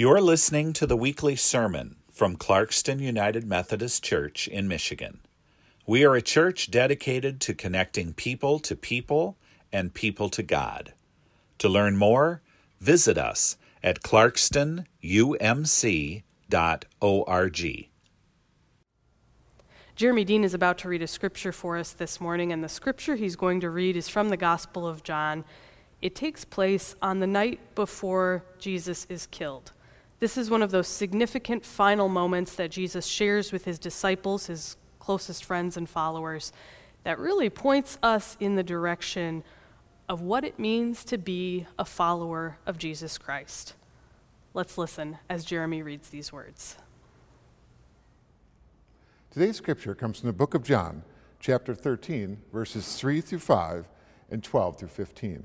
You're listening to the weekly sermon from Clarkston United Methodist Church in Michigan. We are a church dedicated to connecting people to people and people to God. To learn more, visit us at clarkstonumc.org. Jeremy Dean is about to read a scripture for us this morning, and the scripture he's going to read is from the Gospel of John. It takes place on the night before Jesus is killed. This is one of those significant final moments that Jesus shares with his disciples, his closest friends and followers, that really points us in the direction of what it means to be a follower of Jesus Christ. Let's listen as Jeremy reads these words. Today's scripture comes from the book of John, chapter 13, verses 3 through 5 and 12 through 15.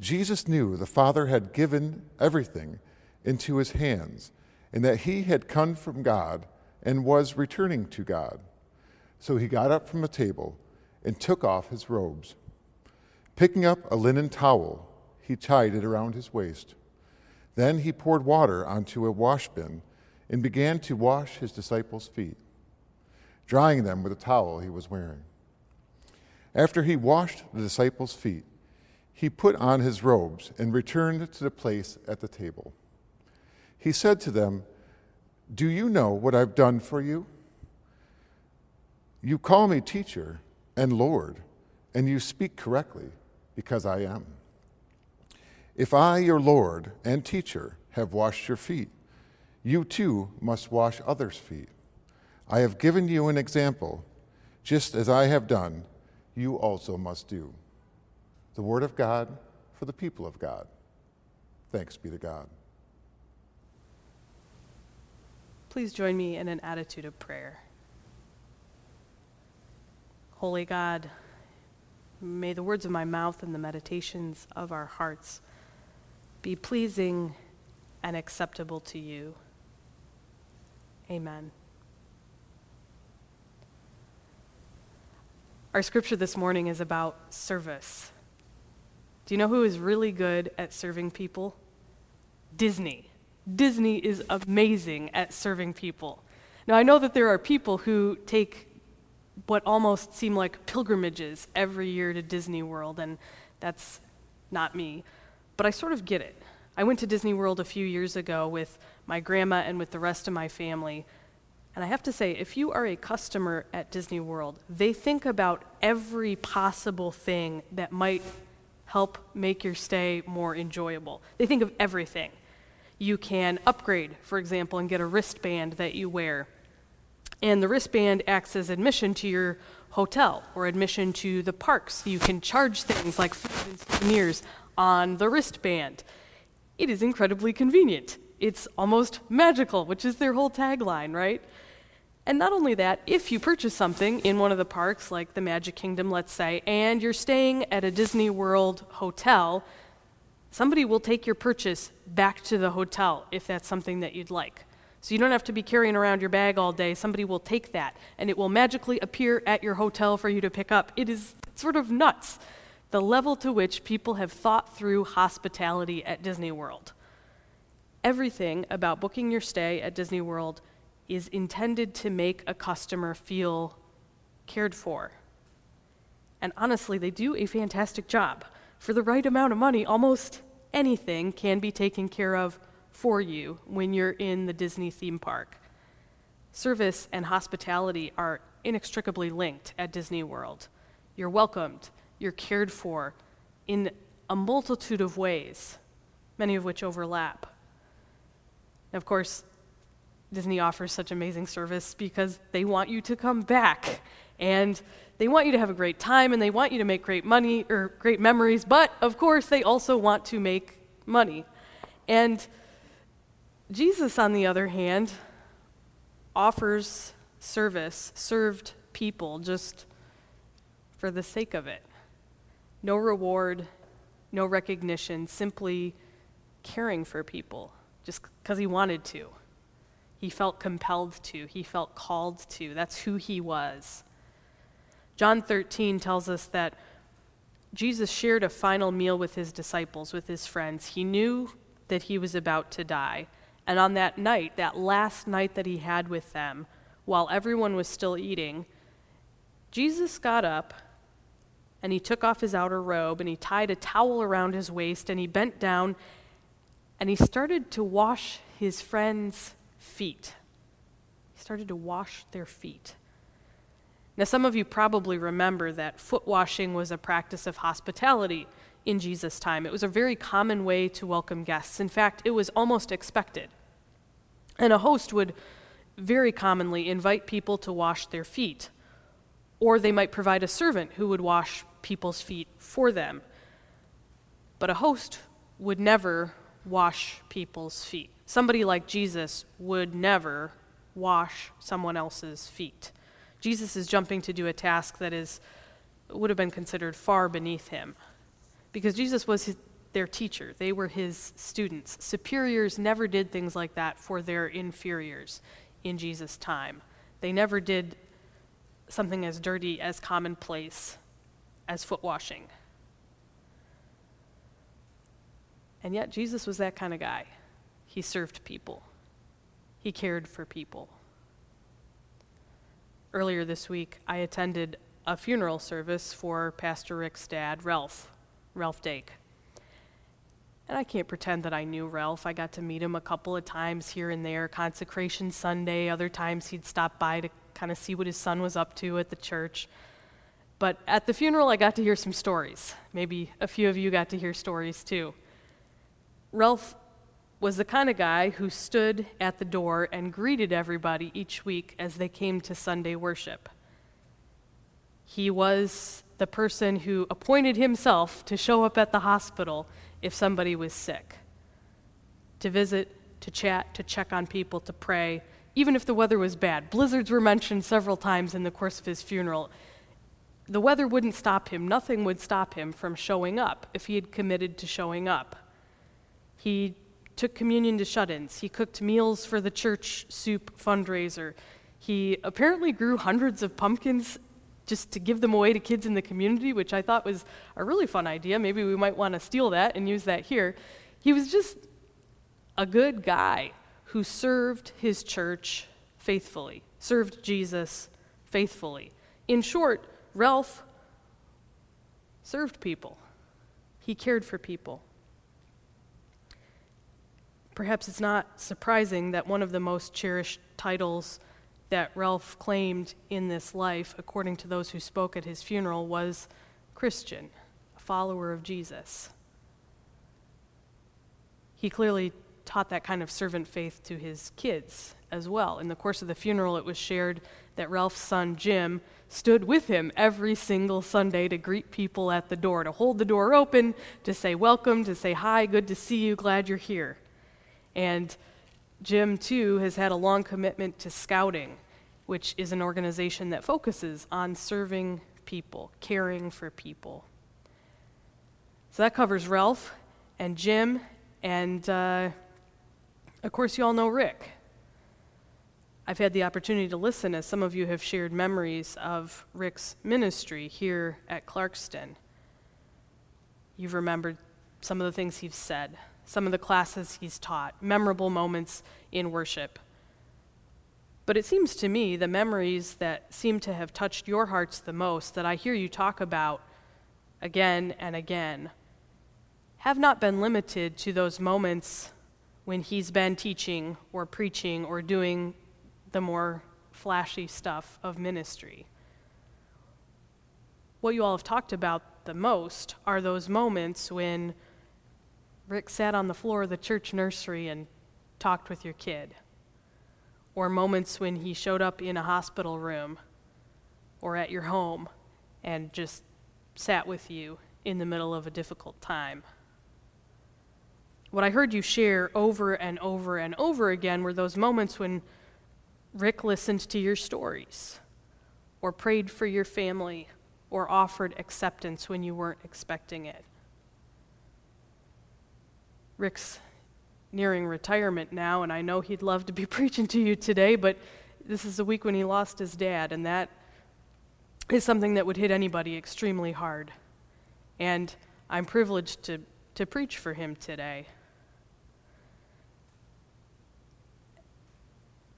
Jesus knew the Father had given everything into his hands, and that he had come from God and was returning to God. So he got up from the table and took off his robes. Picking up a linen towel, he tied it around his waist. Then he poured water onto a washbin and began to wash his disciples' feet, drying them with a towel he was wearing. After he washed the disciples' feet, he put on his robes and returned to the place at the table. He said to them, Do you know what I've done for you? You call me teacher and Lord, and you speak correctly because I am. If I, your Lord and teacher, have washed your feet, you too must wash others' feet. I have given you an example, just as I have done, you also must do. The word of God for the people of God. Thanks be to God. Please join me in an attitude of prayer. Holy God, may the words of my mouth and the meditations of our hearts be pleasing and acceptable to you. Amen. Our scripture this morning is about service. Do you know who is really good at serving people? Disney. Disney is amazing at serving people. Now, I know that there are people who take what almost seem like pilgrimages every year to Disney World, and that's not me. But I sort of get it. I went to Disney World a few years ago with my grandma and with the rest of my family. And I have to say, if you are a customer at Disney World, they think about every possible thing that might help make your stay more enjoyable. They think of everything. You can upgrade, for example, and get a wristband that you wear. And the wristband acts as admission to your hotel or admission to the parks. You can charge things like food and souvenirs on the wristband. It is incredibly convenient. It's almost magical, which is their whole tagline, right? And not only that, if you purchase something in one of the parks, like the Magic Kingdom, let's say, and you're staying at a Disney World hotel, somebody will take your purchase back to the hotel if that's something that you'd like. So you don't have to be carrying around your bag all day. Somebody will take that, and it will magically appear at your hotel for you to pick up. It is sort of nuts, the level to which people have thought through hospitality at Disney World. Everything about booking your stay at Disney World is intended to make a customer feel cared for. And honestly, they do a fantastic job for the right amount of money, almost anything can be taken care of for you when you're in the Disney theme park. Service and hospitality are inextricably linked at Disney World. You're welcomed, you're cared for in a multitude of ways, many of which overlap. And of course, Disney offers such amazing service because they want you to come back and they want you to have a great time and they want you to make great money or great memories, but of course, they also want to make money. And Jesus, on the other hand, offers service, served people just for the sake of it. No reward, no recognition, simply caring for people just because he wanted to. He felt compelled to, he felt called to. That's who he was. John 13 tells us that Jesus shared a final meal with his disciples, with his friends. He knew that he was about to die. And on that night, that last night that he had with them, while everyone was still eating, Jesus got up and he took off his outer robe and he tied a towel around his waist and he bent down and he started to wash his friends' feet. He started to wash their feet. Now, some of you probably remember that foot washing was a practice of hospitality in Jesus' time. It was a very common way to welcome guests. In fact, it was almost expected. And a host would very commonly invite people to wash their feet, or they might provide a servant who would wash people's feet for them. But a host would never wash people's feet. Somebody like Jesus would never wash someone else's feet. Jesus is jumping to do a task that is would have been considered far beneath him. Because Jesus was his, their teacher. They were his students. Superiors never did things like that for their inferiors in Jesus' time. They never did something as dirty, as commonplace as foot washing. And yet, Jesus was that kind of guy. He served people, he cared for people. Earlier this week, I attended a funeral service for Pastor Rick's dad, Ralph, Ralph Dake. And I can't pretend that I knew Ralph. I got to meet him a couple of times here and there, Consecration Sunday. Other times he'd stop by to kind of see what his son was up to at the church. But at the funeral, I got to hear some stories. Maybe a few of you got to hear stories too. Ralph was the kind of guy who stood at the door and greeted everybody each week as they came to Sunday worship. He was the person who appointed himself to show up at the hospital if somebody was sick, to visit, to chat, to check on people, to pray, even if the weather was bad. Blizzards were mentioned several times in the course of his funeral. The weather wouldn't stop him, nothing would stop him from showing up if he had committed to showing up. He took communion to shut ins. He cooked meals for the church soup fundraiser. He apparently grew hundreds of pumpkins just to give them away to kids in the community, which I thought was a really fun idea. Maybe we might want to steal that and use that here. He was just a good guy who served his church faithfully, served Jesus faithfully. In short, Ralph served people, he cared for people. Perhaps it's not surprising that one of the most cherished titles that Ralph claimed in this life, according to those who spoke at his funeral, was Christian, a follower of Jesus. He clearly taught that kind of servant faith to his kids as well. In the course of the funeral, it was shared that Ralph's son, Jim, stood with him every single Sunday to greet people at the door, to hold the door open, to say welcome, to say hi, good to see you, glad you're here. And Jim, too, has had a long commitment to scouting, which is an organization that focuses on serving people, caring for people. So that covers Ralph and Jim, and uh, of course, you all know Rick. I've had the opportunity to listen as some of you have shared memories of Rick's ministry here at Clarkston. You've remembered some of the things he's said, some of the classes he's taught, memorable moments in worship. But it seems to me the memories that seem to have touched your hearts the most, that I hear you talk about again and again, have not been limited to those moments when he's been teaching or preaching or doing the more flashy stuff of ministry. What you all have talked about the most are those moments when Rick sat on the floor of the church nursery and talked with your kid, or moments when he showed up in a hospital room or at your home and just sat with you in the middle of a difficult time. What I heard you share over and over and over again were those moments when Rick listened to your stories, or prayed for your family, or offered acceptance when you weren't expecting it. Rick's nearing retirement now, and I know he'd love to be preaching to you today, but this is the week when he lost his dad, and that is something that would hit anybody extremely hard. And I'm privileged to, to preach for him today.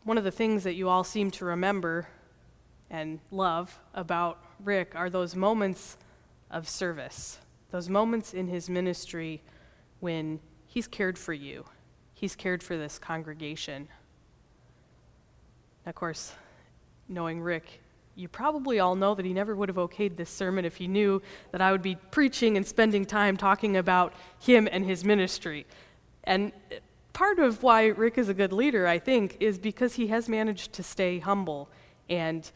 One of the things that you all seem to remember and love about Rick are those moments of service, those moments in his ministry when he's cared for you, he's cared for this congregation. Of course, knowing Rick, you probably all know that he never would have okayed this sermon if he knew that I would be preaching and spending time talking about him and his ministry. And part of why Rick is a good leader, I think, is because he has managed to stay humble and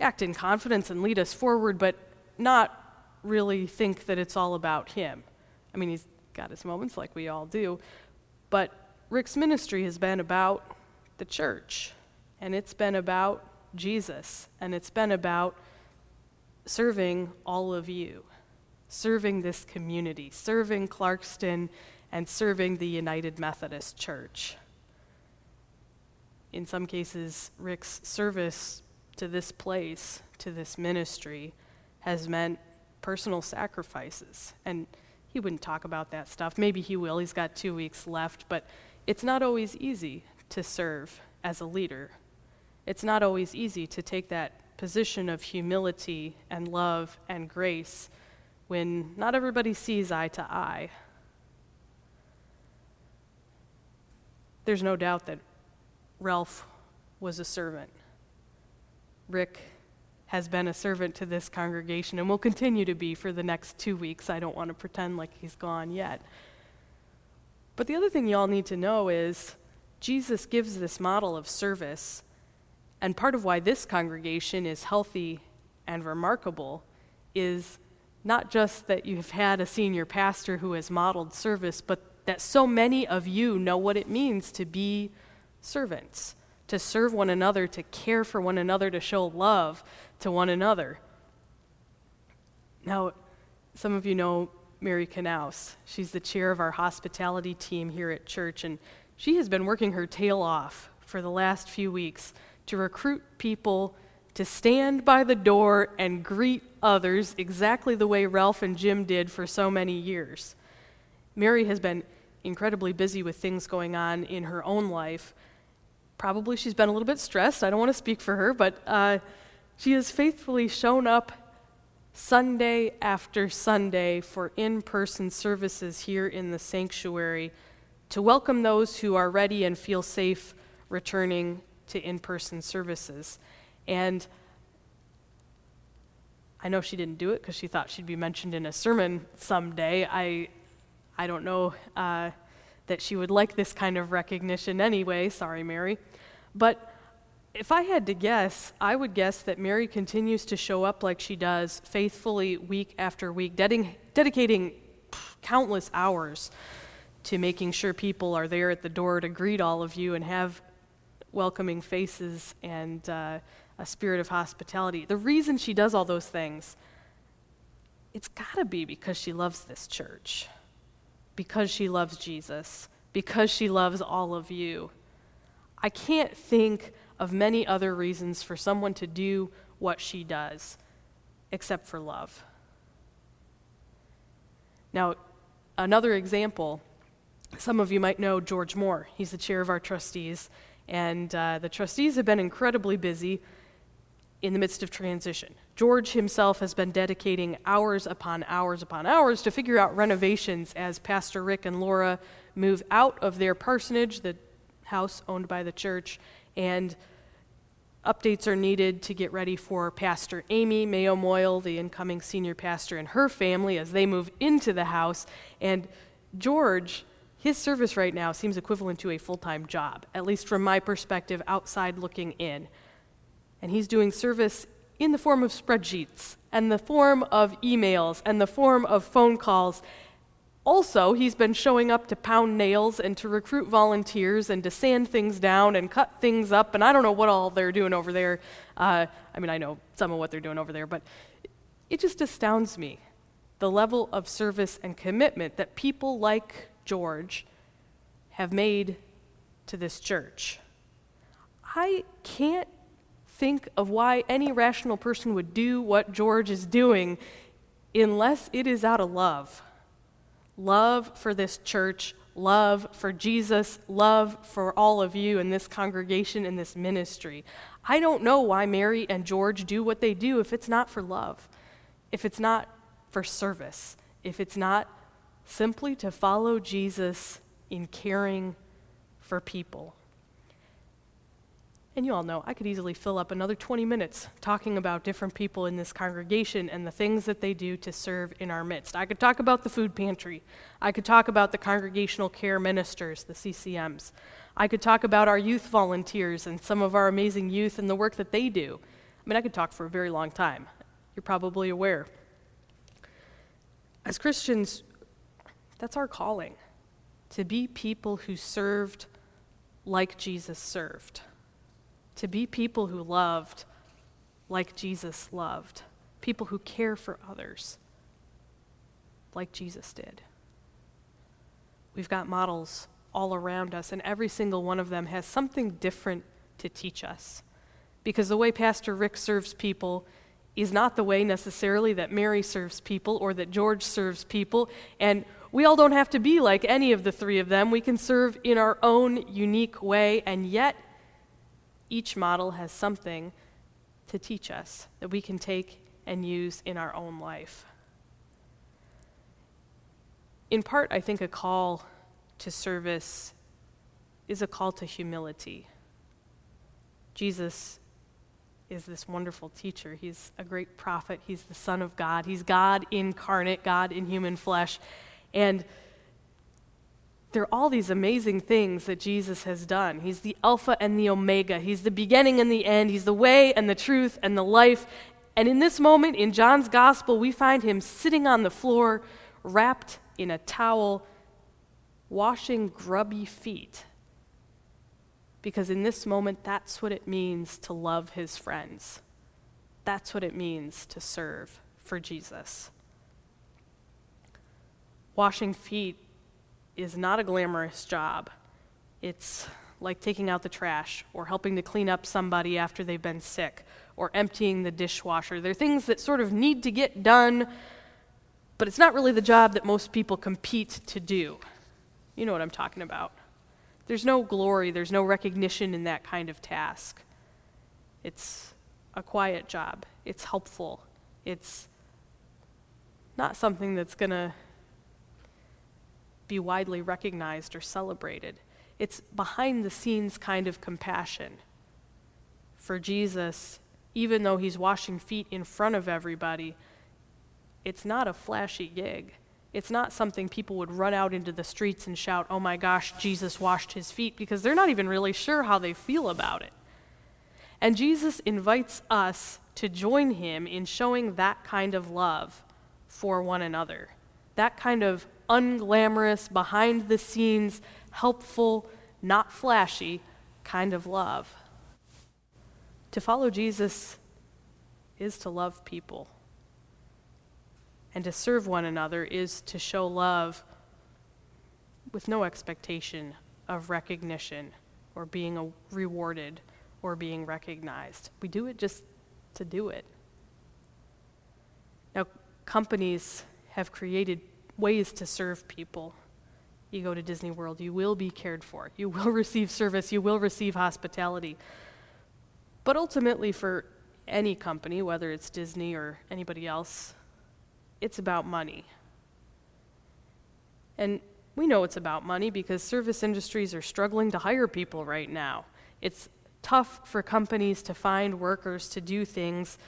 act in confidence and lead us forward, but not really think that it's all about him. I mean, he's got his moments like we all do, but Rick's ministry has been about the church, and it's been about Jesus, and it's been about serving all of you, serving this community, serving Clarkston, and serving the United Methodist Church. In some cases, Rick's service to this place, to this ministry, has meant personal sacrifices. And he wouldn't talk about that stuff. Maybe he will, he's got two weeks left, but it's not always easy to serve as a leader. It's not always easy to take that position of humility and love and grace when not everybody sees eye to eye. There's no doubt that Ralph was a servant. Rick has been a servant to this congregation and will continue to be for the next two weeks. I don't want to pretend like he's gone yet. But the other thing you all need to know is Jesus gives this model of service, and part of why this congregation is healthy and remarkable is not just that you've had a senior pastor who has modeled service, but that so many of you know what it means to be servants to serve one another, to care for one another, to show love to one another. Now, some of you know Mary Knaus. She's the chair of our hospitality team here at church, and she has been working her tail off for the last few weeks to recruit people to stand by the door and greet others exactly the way Ralph and Jim did for so many years. Mary has been incredibly busy with things going on in her own life, Probably she's been a little bit stressed. I don't want to speak for her, but uh, she has faithfully shown up Sunday after Sunday for in person services here in the sanctuary to welcome those who are ready and feel safe returning to in person services. And I know she didn't do it because she thought she'd be mentioned in a sermon someday. I, I don't know. Uh, that she would like this kind of recognition anyway. Sorry, Mary. But if I had to guess, I would guess that Mary continues to show up like she does, faithfully week after week, dedicating, countless hours to making sure people are there at the door to greet all of you and have welcoming faces and uh, a spirit of hospitality. The reason she does all those things, it's got to be because she loves this church because she loves Jesus, because she loves all of you. I can't think of many other reasons for someone to do what she does except for love. Now, another example some of you might know George Moore. He's the chair of our trustees, and uh, the trustees have been incredibly busy in the midst of transition. George himself has been dedicating hours upon hours upon hours to figure out renovations as Pastor Rick and Laura move out of their parsonage, the house owned by the church, and updates are needed to get ready for Pastor Amy Mayo Moyle, the incoming senior pastor, and her family as they move into the house. And George, his service right now seems equivalent to a full time job, at least from my perspective, outside looking in. And he's doing service in the form of spreadsheets and the form of emails and the form of phone calls. Also, he's been showing up to pound nails and to recruit volunteers and to sand things down and cut things up. And I don't know what all they're doing over there. Uh, I mean, I know some of what they're doing over there, but it just astounds me the level of service and commitment that people like George have made to this church. I can't think of why any rational person would do what George is doing unless it is out of love. Love for this church, love for Jesus, love for all of you in this congregation, in this ministry. I don't know why Mary and George do what they do if it's not for love, if it's not for service, if it's not simply to follow Jesus in caring for people. And you all know, I could easily fill up another 20 minutes talking about different people in this congregation and the things that they do to serve in our midst. I could talk about the food pantry. I could talk about the congregational care ministers, the CCMs. I could talk about our youth volunteers and some of our amazing youth and the work that they do. I mean, I could talk for a very long time. You're probably aware. As Christians, that's our calling to be people who served like Jesus served to be people who loved like Jesus loved, people who care for others like Jesus did. We've got models all around us, and every single one of them has something different to teach us. Because the way Pastor Rick serves people is not the way necessarily that Mary serves people or that George serves people, and we all don't have to be like any of the three of them. We can serve in our own unique way, and yet each model has something to teach us that we can take and use in our own life. In part, I think a call to service is a call to humility. Jesus is this wonderful teacher. He's a great prophet. He's the Son of God. He's God incarnate, God in human flesh. And there are all these amazing things that Jesus has done. He's the Alpha and the Omega, He's the beginning and the end, He's the way and the truth and the life. And in this moment in John's Gospel, we find him sitting on the floor, wrapped in a towel, washing grubby feet. Because in this moment, that's what it means to love his friends. That's what it means to serve for Jesus. Washing feet is not a glamorous job. It's like taking out the trash or helping to clean up somebody after they've been sick or emptying the dishwasher. They're things that sort of need to get done, but it's not really the job that most people compete to do. You know what I'm talking about. There's no glory, there's no recognition in that kind of task. It's a quiet job, it's helpful, it's not something that's going to be widely recognized or celebrated. It's behind the scenes kind of compassion. For Jesus, even though he's washing feet in front of everybody, it's not a flashy gig. It's not something people would run out into the streets and shout, oh my gosh, Jesus washed his feet, because they're not even really sure how they feel about it. And Jesus invites us to join him in showing that kind of love for one another, that kind of unglamorous, behind the scenes, helpful, not flashy kind of love. To follow Jesus is to love people. And to serve one another is to show love with no expectation of recognition or being rewarded or being recognized. We do it just to do it. Now, companies have created ways to serve people. You go to Disney World, you will be cared for, you will receive service, you will receive hospitality. But ultimately, for any company, whether it's Disney or anybody else, it's about money. And we know it's about money because service industries are struggling to hire people right now. It's tough for companies to find workers to do things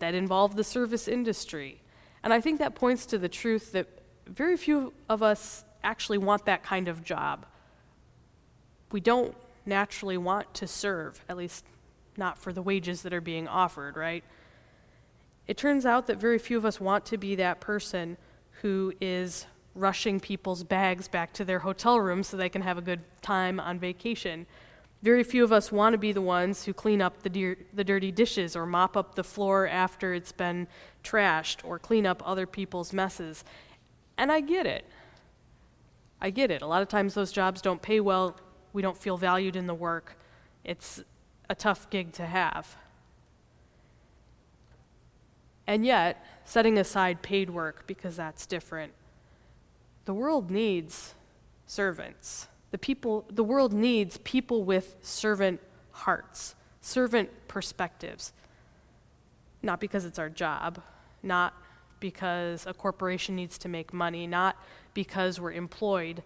that involve the service industry. And I think that points to the truth that very few of us actually want that kind of job. We don't naturally want to serve, at least not for the wages that are being offered, right? It turns out that very few of us want to be that person who is rushing people's bags back to their hotel room so they can have a good time on vacation. Very few of us want to be the ones who clean up the, the dirty dishes or mop up the floor after it's been trashed or clean up other people's messes. And I get it. I get it. A lot of times those jobs don't pay well. We don't feel valued in the work. It's a tough gig to have. And yet, setting aside paid work because that's different, the world needs servants. The people the world needs people with servant hearts, servant perspectives. Not because it's our job, not because a corporation needs to make money, not because we're employed,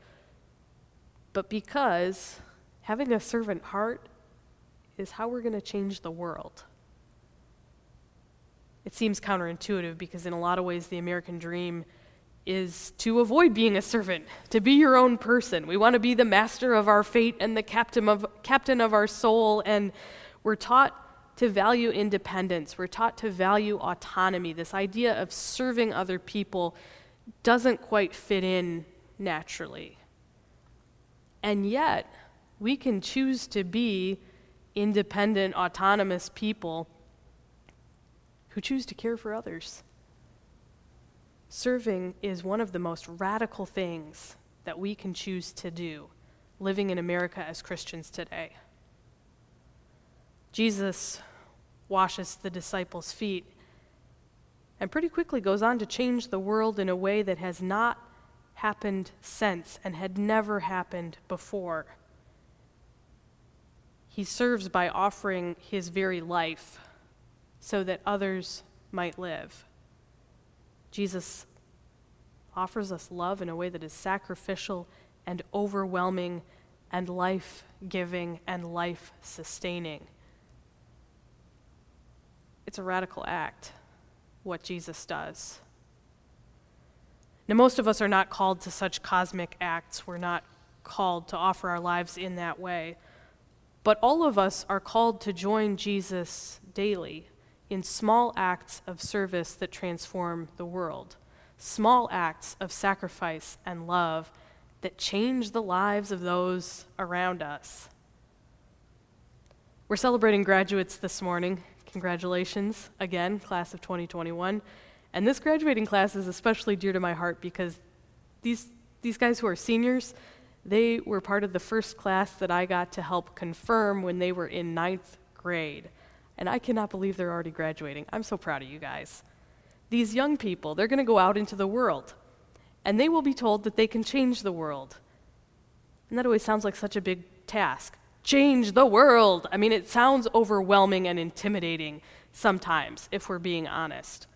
but because having a servant heart is how we're going to change the world. It seems counterintuitive because, in a lot of ways, the American dream is to avoid being a servant, to be your own person. We want to be the master of our fate and the captain of, captain of our soul, and we're taught to value independence. We're taught to value autonomy. This idea of serving other people doesn't quite fit in naturally. And yet, we can choose to be independent, autonomous people who choose to care for others. Serving is one of the most radical things that we can choose to do living in America as Christians today. Jesus washes the disciples' feet and pretty quickly goes on to change the world in a way that has not happened since and had never happened before. He serves by offering his very life so that others might live. Jesus offers us love in a way that is sacrificial and overwhelming and life giving and life sustaining. It's a radical act, what Jesus does. Now, most of us are not called to such cosmic acts. We're not called to offer our lives in that way. But all of us are called to join Jesus daily in small acts of service that transform the world, small acts of sacrifice and love that change the lives of those around us. We're celebrating graduates this morning. Congratulations again, class of 2021. And this graduating class is especially dear to my heart because these, these guys who are seniors, they were part of the first class that I got to help confirm when they were in ninth grade. And I cannot believe they're already graduating. I'm so proud of you guys. These young people, they're going to go out into the world, and they will be told that they can change the world. And that always sounds like such a big task change the world. I mean, it sounds overwhelming and intimidating sometimes, if we're being honest.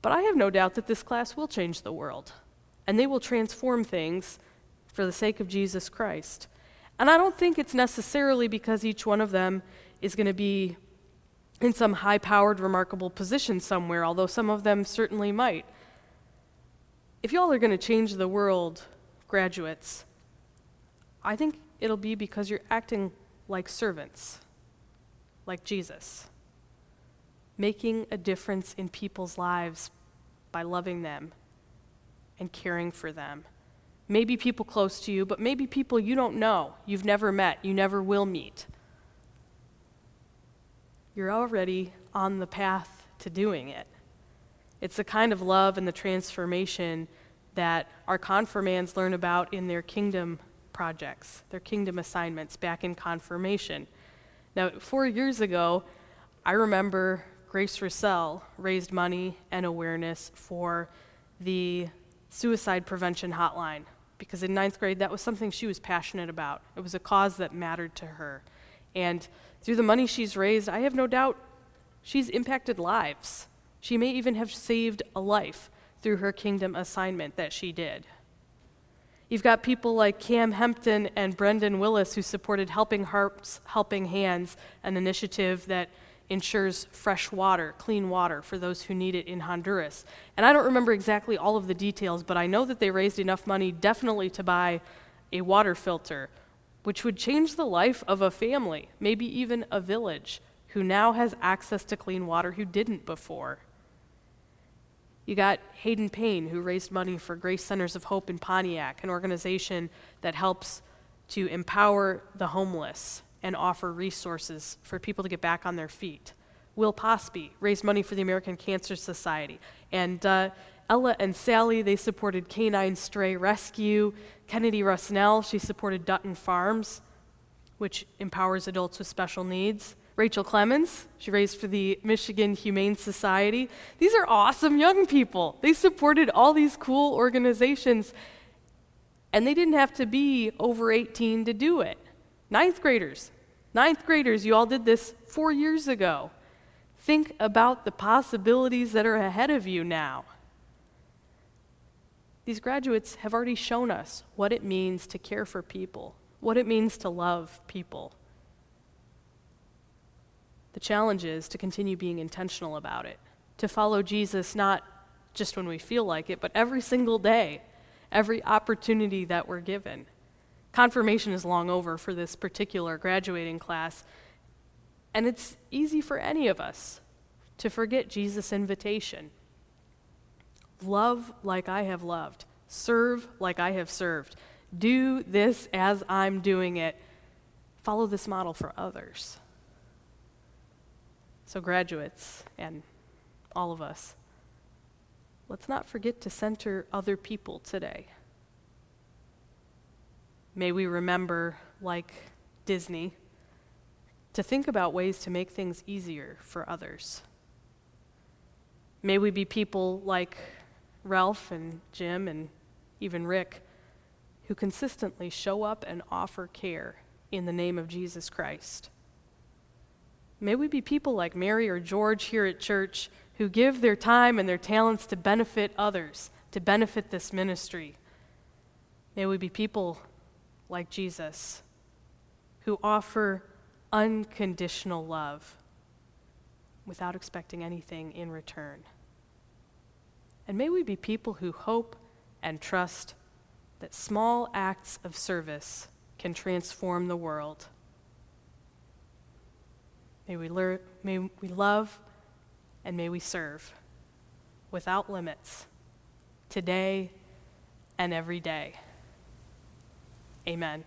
But I have no doubt that this class will change the world, and they will transform things for the sake of Jesus Christ. And I don't think it's necessarily because each one of them is going to be in some high powered, remarkable position somewhere, although some of them certainly might. If y'all are going to change the world, graduates, I think it'll be because you're acting like servants, like Jesus, making a difference in people's lives by loving them and caring for them. Maybe people close to you, but maybe people you don't know, you've never met, you never will meet. You're already on the path to doing it. It's the kind of love and the transformation that our confirmands learn about in their kingdom projects, their kingdom assignments back in confirmation. Now, four years ago, I remember Grace Russell raised money and awareness for the suicide prevention hotline because in ninth grade, that was something she was passionate about. It was a cause that mattered to her. And through the money she's raised, I have no doubt she's impacted lives. She may even have saved a life through her kingdom assignment that she did. You've got people like Cam Hempton and Brendan Willis who supported Helping Hearts, Helping Hands, an initiative that ensures fresh water, clean water for those who need it in Honduras. And I don't remember exactly all of the details, but I know that they raised enough money definitely to buy a water filter, which would change the life of a family, maybe even a village, who now has access to clean water who didn't before. You got Hayden Payne, who raised money for Grace Centers of Hope in Pontiac, an organization that helps to empower the homeless and offer resources for people to get back on their feet. Will Posby raised money for the American Cancer Society. And uh, Ella and Sally, they supported Canine Stray Rescue. Kennedy Rusnell, she supported Dutton Farms, which empowers adults with special needs. Rachel Clemens, she raised for the Michigan Humane Society. These are awesome young people. They supported all these cool organizations. And they didn't have to be over 18 to do it. Ninth graders, ninth graders, you all did this four years ago. Think about the possibilities that are ahead of you now. These graduates have already shown us what it means to care for people, what it means to love people. The challenge is to continue being intentional about it, to follow Jesus not just when we feel like it, but every single day, every opportunity that we're given. Confirmation is long over for this particular graduating class, and it's easy for any of us to forget Jesus' invitation. Love like I have loved, serve like I have served, do this as I'm doing it. Follow this model for others. So, graduates and all of us, let's not forget to center other people today. May we remember, like Disney, to think about ways to make things easier for others. May we be people like Ralph and Jim and even Rick who consistently show up and offer care in the name of Jesus Christ. May we be people like Mary or George here at church who give their time and their talents to benefit others, to benefit this ministry. May we be people like Jesus who offer unconditional love without expecting anything in return. And may we be people who hope and trust that small acts of service can transform the world. May we, lear- may we love and may we serve without limits today and every day. Amen.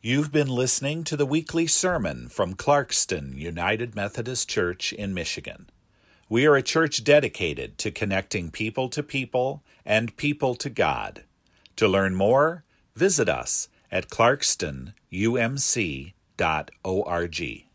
You've been listening to the weekly sermon from Clarkston United Methodist Church in Michigan. We are a church dedicated to connecting people to people and people to God. To learn more, visit us at clarkstonumc.org.